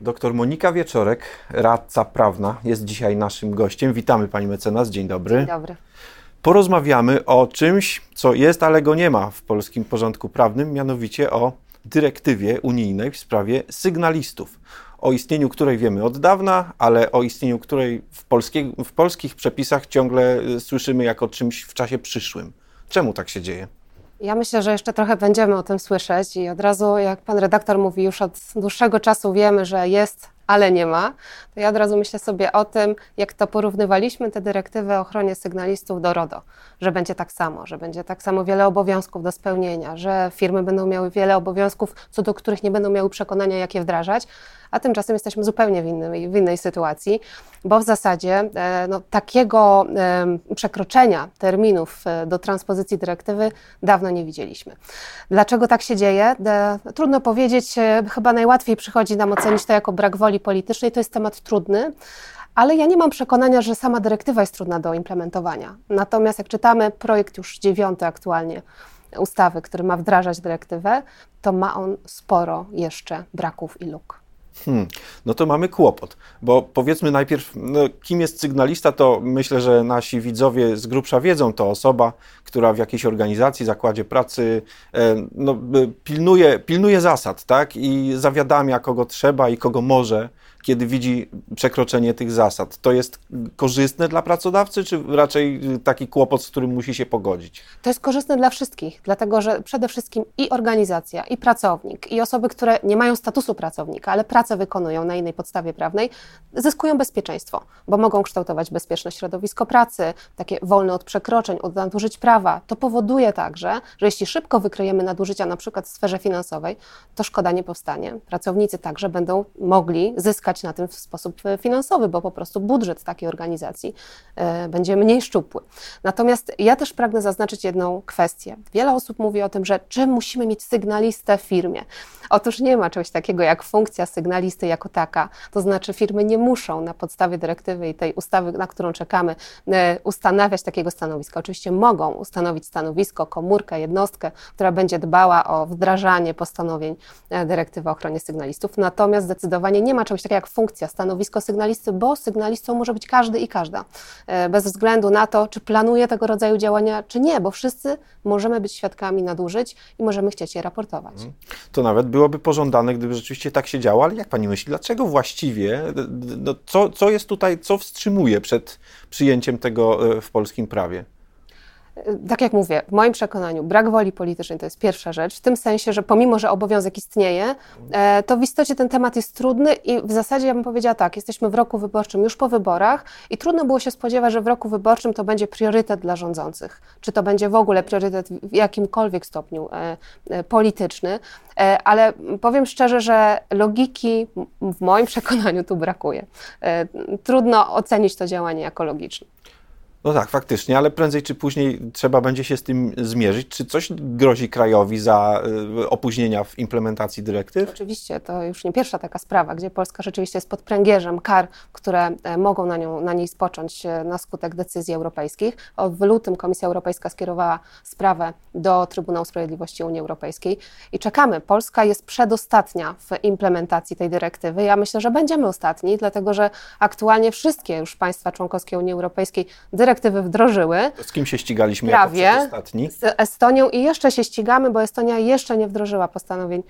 Doktor Monika Wieczorek, radca prawna, jest dzisiaj naszym gościem. Witamy pani mecenas, dzień dobry. Dzień dobry. Porozmawiamy o czymś, co jest, ale go nie ma w polskim porządku prawnym, mianowicie o dyrektywie unijnej w sprawie sygnalistów, o istnieniu której wiemy od dawna, ale o istnieniu której w, polskie, w polskich przepisach ciągle y, słyszymy jako czymś w czasie przyszłym. Czemu tak się dzieje? Ja myślę, że jeszcze trochę będziemy o tym słyszeć i od razu, jak pan redaktor mówi, już od dłuższego czasu wiemy, że jest, ale nie ma, to ja od razu myślę sobie o tym, jak to porównywaliśmy te dyrektywy o ochronie sygnalistów do RODO, że będzie tak samo, że będzie tak samo wiele obowiązków do spełnienia, że firmy będą miały wiele obowiązków, co do których nie będą miały przekonania, jak je wdrażać, a tymczasem jesteśmy zupełnie w innej, w innej sytuacji, bo w zasadzie e, no, takiego e, przekroczenia terminów e, do transpozycji dyrektywy dawno nie widzieliśmy. Dlaczego tak się dzieje? Trudno powiedzieć, chyba najłatwiej przychodzi nam ocenić to jako brak woli politycznej, to jest temat trudny, ale ja nie mam przekonania, że sama dyrektywa jest trudna do implementowania. Natomiast jak czytamy projekt już dziewiąty aktualnie ustawy, który ma wdrażać dyrektywę, to ma on sporo jeszcze braków i luk. Hmm, no to mamy kłopot, bo powiedzmy najpierw, no, kim jest sygnalista, to myślę, że nasi widzowie z grubsza wiedzą, to osoba, która w jakiejś organizacji, zakładzie pracy e, no, pilnuje, pilnuje zasad, tak, i zawiadamia kogo trzeba i kogo może kiedy widzi przekroczenie tych zasad. To jest korzystne dla pracodawcy, czy raczej taki kłopot, z którym musi się pogodzić? To jest korzystne dla wszystkich, dlatego że przede wszystkim i organizacja, i pracownik, i osoby, które nie mają statusu pracownika, ale pracę wykonują na innej podstawie prawnej, zyskują bezpieczeństwo, bo mogą kształtować bezpieczne środowisko pracy, takie wolne od przekroczeń, od nadużyć prawa. To powoduje także, że jeśli szybko wykryjemy nadużycia, na przykład w sferze finansowej, to szkoda nie powstanie. Pracownicy także będą mogli zyskać na tym w sposób e, finansowy, bo po prostu budżet takiej organizacji e, będzie mniej szczupły. Natomiast ja też pragnę zaznaczyć jedną kwestię. Wiele osób mówi o tym, że czy musimy mieć sygnalistę w firmie. Otóż nie ma czegoś takiego jak funkcja sygnalisty jako taka. To znaczy firmy nie muszą na podstawie dyrektywy i tej ustawy, na którą czekamy, e, ustanawiać takiego stanowiska. Oczywiście mogą ustanowić stanowisko, komórkę, jednostkę, która będzie dbała o wdrażanie postanowień dyrektywy o ochronie sygnalistów. Natomiast zdecydowanie nie ma czegoś takiego jak funkcja, stanowisko sygnalisty, bo sygnalistą może być każdy i każda, e, bez względu na to, czy planuje tego rodzaju działania, czy nie, bo wszyscy możemy być świadkami nadużyć i możemy chcieć je raportować. Mhm. To nawet byłoby pożądane, gdyby rzeczywiście tak się działo, ale jak pani myśli, dlaczego właściwie, no, co, co jest tutaj, co wstrzymuje przed przyjęciem tego e, w polskim prawie? Tak jak mówię, w moim przekonaniu brak woli politycznej to jest pierwsza rzecz, w tym sensie, że pomimo, że obowiązek istnieje, e, to w istocie ten temat jest trudny i w zasadzie ja bym powiedziała tak, jesteśmy w roku wyborczym już po wyborach i trudno było się spodziewać, że w roku wyborczym to będzie priorytet dla rządzących, czy to będzie w ogóle priorytet w jakimkolwiek stopniu e, e, polityczny, ale powiem szczerze, że logiki w moim przekonaniu tu brakuje. Trudno ocenić to działanie jako logiczne. No tak, faktycznie, ale prędzej czy później trzeba będzie się z tym zmierzyć. Czy coś grozi krajowi za y, opóźnienia w implementacji dyrektyw? Oczywiście, to już nie pierwsza taka sprawa, gdzie Polska rzeczywiście jest pod pręgierzem kar, które e, mogą na, nią, na niej spocząć e, na skutek decyzji europejskich. W lutym Komisja Europejska skierowała sprawę do Trybunału Sprawiedliwości Unii Europejskiej i czekamy. Polska jest przedostatnia w implementacji tej dyrektywy. Ja myślę, że będziemy ostatni, dlatego że aktualnie wszystkie już państwa członkowskie Unii Europejskiej dyrektywy dyrektywy wdrożyły. Z kim się ścigaliśmy prawie, jako ostatni? Z Estonią i jeszcze się ścigamy, bo Estonia jeszcze nie wdrożyła postanowień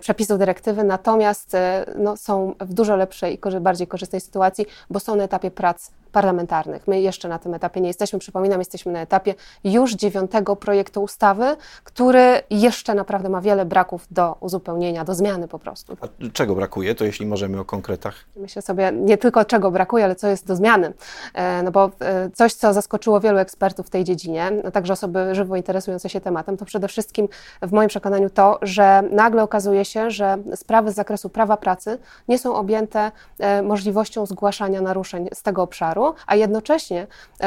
przepisów dyrektywy, natomiast e, no, są w dużo lepszej i bardziej korzystnej sytuacji, bo są na etapie prac parlamentarnych. My jeszcze na tym etapie nie jesteśmy. Przypominam, jesteśmy na etapie już dziewiątego projektu ustawy, który jeszcze naprawdę ma wiele braków do uzupełnienia, do zmiany po prostu. A czego brakuje, to jeśli możemy o konkretach? Myślę sobie nie tylko czego brakuje, ale co jest do zmiany. E, no bo e, coś, co zaskoczyło wielu ekspertów w tej dziedzinie, a także osoby żywo interesujące się tematem, to przede wszystkim w moim przekonaniu to, że nagle okazuje się, że sprawy z zakresu prawa pracy nie są objęte e, możliwością zgłaszania naruszeń z tego obszaru, a jednocześnie e,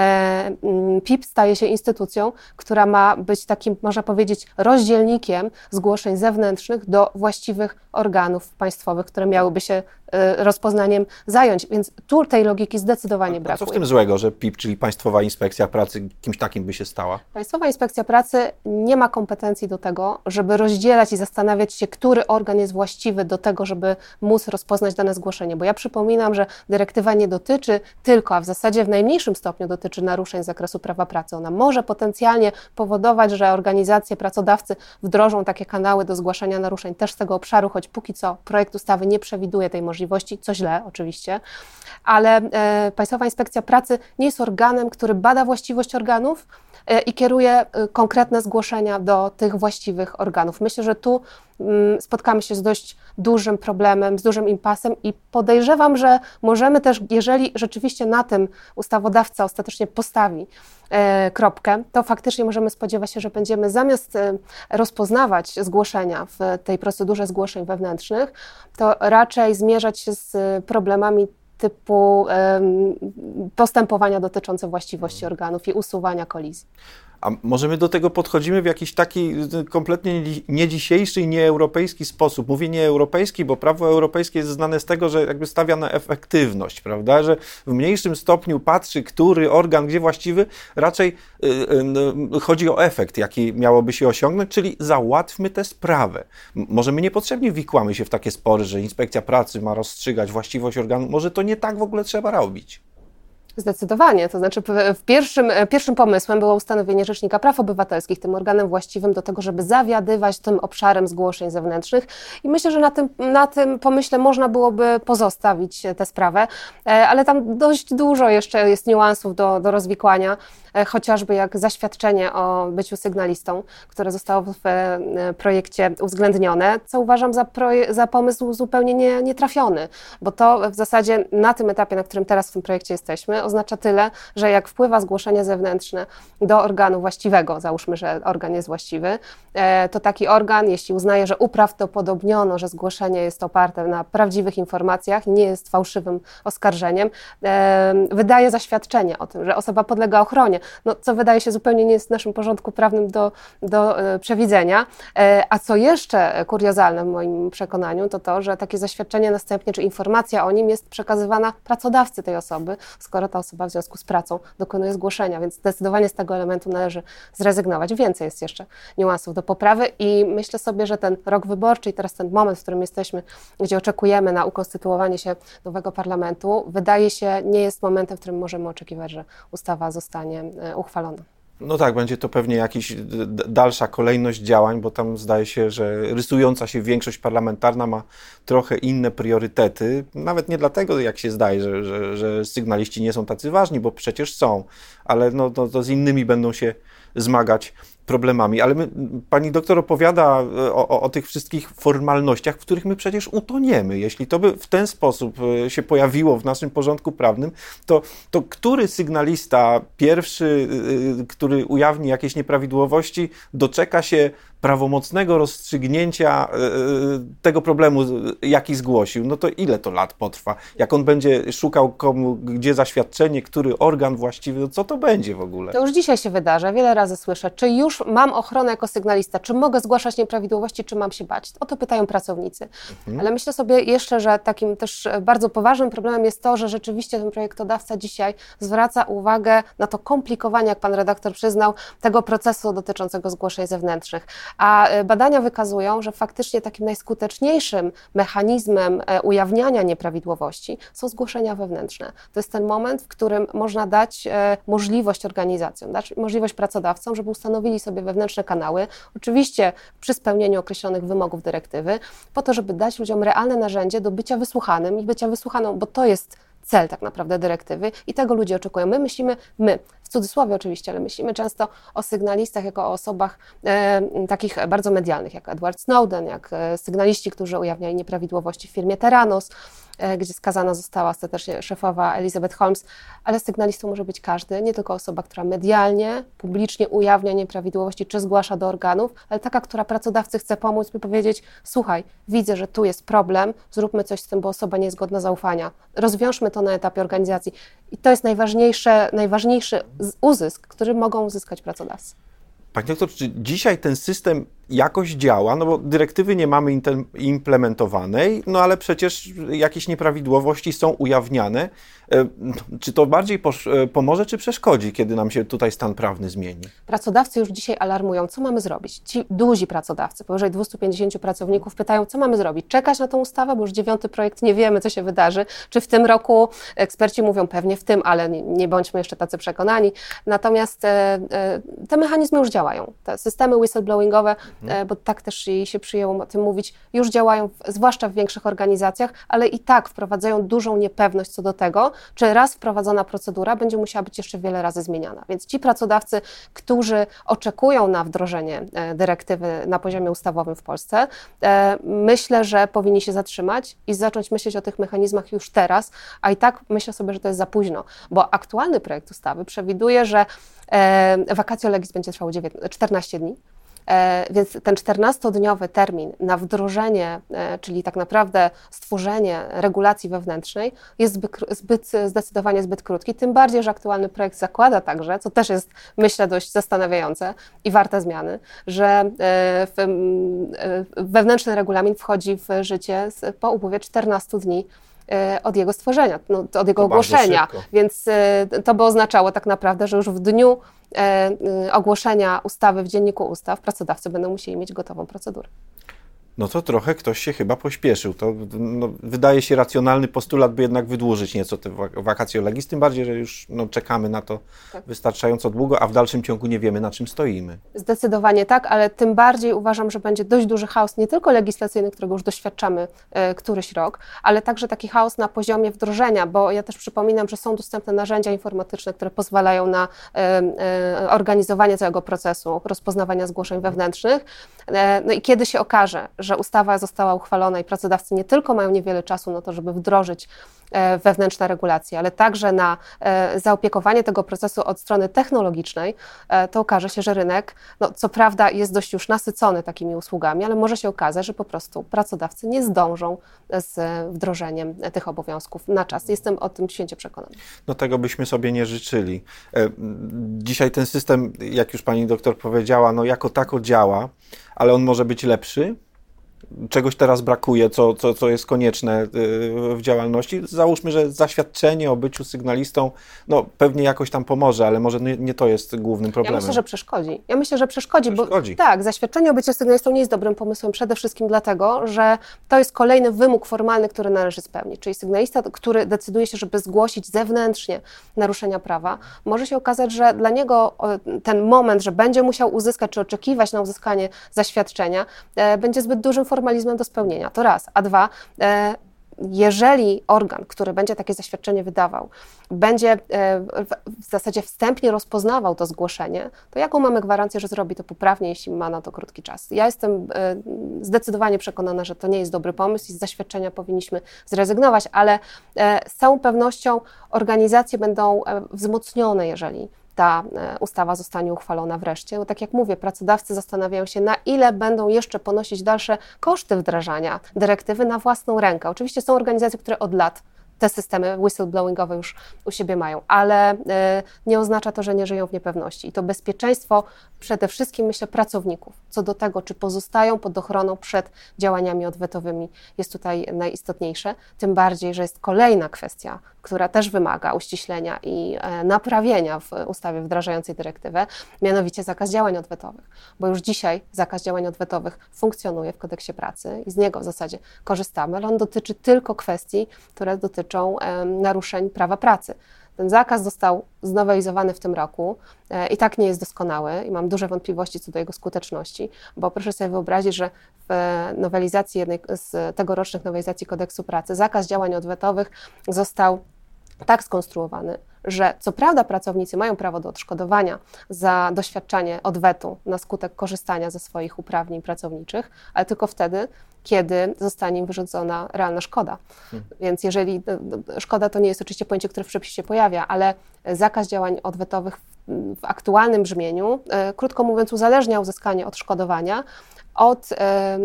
mm, PIP staje się instytucją, która ma być takim, można powiedzieć, rozdzielnikiem zgłoszeń zewnętrznych do właściwych organów państwowych, które miałyby się e, rozpoznaniem zająć, więc tu tej logiki zdecydowanie brakuje. A co w tym złego, że PIP, czyli Państwowa Inspekcja Pracy, kimś takim by się stała? Państwowa Inspekcja Pracy nie ma kompetencji do tego, żeby rozdzielać i zastanawiać się, który organ jest właściwy do tego, żeby móc rozpoznać dane zgłoszenie. Bo ja przypominam, że dyrektywa nie dotyczy tylko, a w zasadzie w najmniejszym stopniu dotyczy naruszeń z zakresu prawa pracy. Ona może potencjalnie powodować, że organizacje, pracodawcy wdrożą takie kanały do zgłaszania naruszeń też z tego obszaru, choć póki co projekt ustawy nie przewiduje tej możliwości, co źle oczywiście, ale e, Państwowa Inspekcja Pracy nie jest organem, który bada właściwość organów, E, i kieruje e, konkretne zgłoszenia do tych właściwych organów. Myślę, że tu mm, spotkamy się z dość dużym problemem, z dużym impasem i podejrzewam, że możemy też, jeżeli rzeczywiście na tym ustawodawca ostatecznie postawi e, kropkę, to faktycznie możemy spodziewać się, że będziemy zamiast rozpoznawać zgłoszenia w tej procedurze zgłoszeń wewnętrznych, to raczej zmierzać się z problemami typu postępowania dotyczące właściwości organów i usuwania kolizji. A może my do tego podchodzimy w jakiś taki y, kompletnie nie dzisiejszy i nieeuropejski sposób. Mówię nieeuropejski, bo prawo europejskie jest znane z tego, że jakby stawia na efektywność, prawda? Że w mniejszym stopniu patrzy, który organ, gdzie właściwy, raczej yy, chodzi o efekt, jaki miałoby się osiągnąć, czyli załatwmy tę sprawę. Może my niepotrzebnie wikłamy się w takie spory, że inspekcja pracy ma rozstrzygać właściwość organu. Może to nie tak w ogóle trzeba robić. Zdecydowanie. To znaczy, pierwszym, e, pierwszym pomysłem było ustanowienie Rzecznika Praw Obywatelskich, tym organem właściwym do tego, żeby zawiadywać tym obszarem zgłoszeń zewnętrznych. I myślę, że na tym, na tym pomyśle można byłoby pozostawić tę sprawę, e, ale tam dość dużo jeszcze jest niuansów do, do rozwikłania. E, chociażby jak zaświadczenie o byciu sygnalistą, które zostało w e, projekcie uwzględnione, co uważam za, za pomysł zupełnie nie, nietrafiony, bo to w zasadzie na tym etapie, na którym teraz w tym projekcie jesteśmy, oznacza tyle, że jak wpływa zgłoszenie zewnętrzne do organu właściwego, załóżmy, że organ jest właściwy, e, to taki organ, jeśli uznaje, że uprawdopodobniono, że zgłoszenie jest oparte na prawdziwych informacjach, nie jest fałszywym oskarżeniem, wydaje zaświadczenie o tym, że osoba podlega ochronie, no, co wydaje się zupełnie nie jest w naszym porządku prawnym do, do e, przewidzenia. E, a co jeszcze kuriozalne w moim przekonaniu, to to, że takie zaświadczenie następnie, czy informacja o nim jest przekazywana pracodawcy tej osoby, skoro ta osoba w związku z pracą dokonuje zgłoszenia, więc zdecydowanie z tego elementu należy zrezygnować. Więcej jest jeszcze niuansów do poprawy i myślę sobie, że ten rok wyborczy i teraz ten moment, w którym jesteśmy, gdzie oczekujemy na ukonstytuowanie się nowego parlamentu, wydaje się nie jest momentem, w którym możemy oczekiwać, że ustawa zostanie E, uchwalona. No tak, będzie to pewnie jakaś dalsza kolejność działań, bo tam zdaje się, że rysująca się większość parlamentarna ma trochę inne priorytety. Nawet nie dlatego, jak się zdaje, że, że, że sygnaliści nie są tacy ważni, bo przecież są, ale no, to, to z innymi będą się zmagać problemami. Ale my, pani doktor opowiada e, o, o, o, tych wszystkich formalnościach, w których my przecież utoniemy. Jeśli to by w ten sposób e, się pojawiło w naszym porządku prawnym, to, to który sygnalista pierwszy, e, który ujawni jakieś nieprawidłowości, doczeka się prawomocnego rozstrzygnięcia tego problemu, jaki zgłosił, no to ile to lat potrwa? Jak on będzie szukał komu, gdzie zaświadczenie, który organ właściwy, no co to będzie w ogóle? To już dzisiaj się wydarza, wiele razy słyszę, czy już mam ochronę jako sygnalista, czy mogę zgłaszać nieprawidłowości, czy mam się bać? O to pytają pracownicy. Mhm. Ale myślę sobie jeszcze, że takim też bardzo poważnym problemem jest to, że rzeczywiście ten projektodawca dzisiaj zwraca uwagę na to komplikowanie, jak pan redaktor przyznał, tego procesu dotyczącego zgłoszeń zewnętrznych. A e, badania wykazują, że faktycznie takim najskuteczniejszym mechanizmem e, ujawniania nieprawidłowości są zgłoszenia wewnętrzne. To jest ten moment, w którym można dać e, możliwość organizacjom, dać możliwość pracodawcom, żeby ustanowili sobie wewnętrzne kanały, oczywiście przy spełnieniu określonych wymogów dyrektywy, po to, żeby dać ludziom realne narzędzie do bycia wysłuchanym i bycia wysłuchaną, bo to jest cel tak naprawdę dyrektywy i tego ludzie oczekują. My myślimy, my, w cudzysłowie oczywiście, ale myślimy często o sygnalistach jako o osobach e, takich bardzo medialnych, jak Edward Snowden, jak e, sygnaliści, którzy ujawniali nieprawidłowości w firmie Teranos, E, gdzie skazana została ostatecznie szefowa Elizabeth Holmes, ale sygnalistą może być każdy, nie tylko osoba, która medialnie, publicznie ujawnia nieprawidłowości czy zgłasza do organów, ale taka, która pracodawcy chce pomóc, by powiedzieć: Słuchaj, widzę, że tu jest problem, zróbmy coś z tym, bo osoba nie jest godna zaufania. Rozwiążmy to na etapie organizacji. I to jest najważniejsze, najważniejszy uzysk, który mogą uzyskać pracodawcy. Panie doktor, czy dzisiaj ten system jakoś działa, no bo dyrektywy nie mamy implementowanej, no ale przecież jakieś nieprawidłowości są ujawniane. E, czy to bardziej e, pomoże, czy przeszkodzi, kiedy nam się tutaj stan prawny zmieni? Pracodawcy już dzisiaj alarmują, co mamy zrobić. Ci duzi pracodawcy, powyżej 250 pracowników, pytają, co mamy zrobić. Czekać na tą ustawę, bo już dziewiąty projekt, nie wiemy, co się wydarzy. Czy w tym roku, eksperci mówią pewnie w tym, ale nie, bądźmy jeszcze tacy przekonani. Natomiast e, te mechanizmy już działają. Te systemy whistleblowingowe, mhm. bo tak też się przyjęło o tym mówić, już działają, zwłaszcza w większych organizacjach, ale i tak wprowadzają dużą niepewność co do tego, czy raz wprowadzona procedura będzie musiała być jeszcze wiele razy zmieniana. Więc ci pracodawcy, którzy oczekują na wdrożenie e, dyrektywy na poziomie ustawowym w Polsce, e, myślę, że powinni się zatrzymać i zacząć myśleć o tych mechanizmach już teraz, a i tak myślę sobie, że to jest za późno, bo aktualny projekt ustawy przewiduje, że vacatio e, legis będzie trwało 14 dni. E, więc ten 14-dniowy termin na wdrożenie, e, czyli tak naprawdę stworzenie regulacji wewnętrznej, jest zbyt, zbyt, zdecydowanie zbyt krótki. Tym bardziej, że aktualny projekt zakłada także, co też jest myślę dość zastanawiające i warte zmiany, że e, wewnętrzny regulamin wchodzi w życie po upływie 14 dni od jego stworzenia, no, od jego to ogłoszenia. Więc to by oznaczało tak naprawdę, że już w dniu E, ogłoszenia ustawy w Dzienniku Ustaw pracodawcy będą musieli mieć gotową procedurę no to trochę ktoś się chyba pośpieszył. To no, wydaje się racjonalny postulat, by jednak wydłużyć nieco te wakacje legis, tym bardziej, że już no, czekamy na to tak. wystarczająco długo, a w dalszym ciągu nie wiemy, na czym stoimy. Zdecydowanie tak, ale tym bardziej uważam, że będzie dość duży chaos, nie tylko legislacyjny, którego już doświadczamy e, któryś rok, ale także taki chaos na poziomie wdrożenia, bo ja też przypominam, że są dostępne narzędzia informatyczne, które pozwalają na e, e, organizowanie całego procesu rozpoznawania zgłoszeń wewnętrznych. E, no i kiedy się okaże, że ustawa została uchwalona i pracodawcy nie tylko mają niewiele czasu na to, żeby wdrożyć e, wewnętrzne regulacje, ale także na e, zaopiekowanie tego procesu od strony technologicznej, e, to okaże się, że rynek, no, co prawda jest dość już nasycony takimi usługami, ale może się okazać, że po prostu pracodawcy nie zdążą z wdrożeniem tych obowiązków na czas. Jestem o tym święcie przekonany. No tego byśmy sobie nie życzyli. Dzisiaj ten system, jak już pani doktor powiedziała, no jako tako działa, ale on może być lepszy czegoś teraz brakuje, co, co, co jest konieczne y, w działalności. Załóżmy, że zaświadczenie o byciu sygnalistą, no pewnie jakoś tam pomoże, ale może nie, nie to jest głównym problemem. Ja myślę, że przeszkodzi. Ja myślę, że przeszkodzi, przeszkodzi, bo tak, zaświadczenie o byciu sygnalistą nie jest dobrym pomysłem przede wszystkim dlatego, że to jest kolejny wymóg formalny, który należy spełnić. Czyli sygnalista, który decyduje się, żeby zgłosić zewnętrznie naruszenia prawa, może się okazać, że dla niego ten moment, że będzie musiał uzyskać czy oczekiwać na uzyskanie zaświadczenia, e, będzie zbyt dużym formalizmem do spełnienia. To raz. A dwa, e, jeżeli organ, który będzie takie zaświadczenie wydawał, będzie e, w zasadzie wstępnie rozpoznawał to zgłoszenie, to jaką mamy gwarancję, że zrobi to poprawnie, jeśli ma na to krótki czas? Ja jestem e, zdecydowanie przekonana, że to nie jest dobry pomysł i z zaświadczenia powinniśmy zrezygnować, ale z całą pewnością organizacje będą wzmocnione, jeżeli ta e, ustawa zostanie uchwalona wreszcie. Bo tak jak mówię, pracodawcy zastanawiają się, na ile będą jeszcze ponosić dalsze koszty wdrażania dyrektywy na własną rękę. Oczywiście są organizacje, które od lat te systemy whistleblowingowe już u siebie mają, ale e, nie oznacza to, że nie żyją w niepewności. I to bezpieczeństwo przede wszystkim, myślę, pracowników, co do tego, czy pozostają pod ochroną przed działaniami odwetowymi, jest tutaj najistotniejsze. Tym bardziej, że jest kolejna kwestia, która też wymaga uściślenia i e, naprawienia w ustawie wdrażającej dyrektywę, mianowicie zakaz działań odwetowych. Bo już dzisiaj zakaz działań odwetowych funkcjonuje w kodeksie pracy i z niego w zasadzie korzystamy, ale on dotyczy tylko kwestii, które dotyczą naruszeń prawa pracy. Ten zakaz został znowelizowany w tym roku e, i tak nie jest doskonały i mam duże wątpliwości co do jego skuteczności, bo proszę sobie wyobrazić, że w nowelizacji jednej z tegorocznych nowelizacji kodeksu pracy zakaz działań odwetowych został tak skonstruowany, że co prawda pracownicy mają prawo do odszkodowania za doświadczanie odwetu na skutek korzystania ze swoich uprawnień pracowniczych, ale tylko wtedy, kiedy zostanie im wyrządzona realna szkoda. Hmm. Więc jeżeli szkoda to nie jest oczywiście pojęcie, które w przepisie pojawia, ale zakaz działań odwetowych w, w aktualnym brzmieniu, e, krótko mówiąc, uzależnia uzyskanie odszkodowania od e,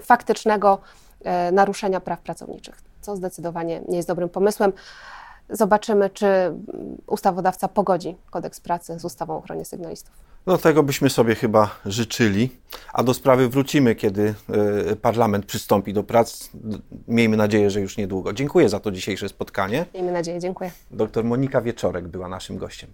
faktycznego e, naruszenia praw pracowniczych, co zdecydowanie nie jest dobrym pomysłem. Zobaczymy, czy ustawodawca pogodzi kodeks pracy z ustawą o ochronie sygnalistów. No tego byśmy sobie chyba życzyli, a do sprawy wrócimy, kiedy y, parlament przystąpi do prac. Miejmy nadzieję, że już niedługo. Dziękuję za to dzisiejsze spotkanie. Miejmy nadzieję. Dziękuję. Doktor Monika Wieczorek była naszym gościem.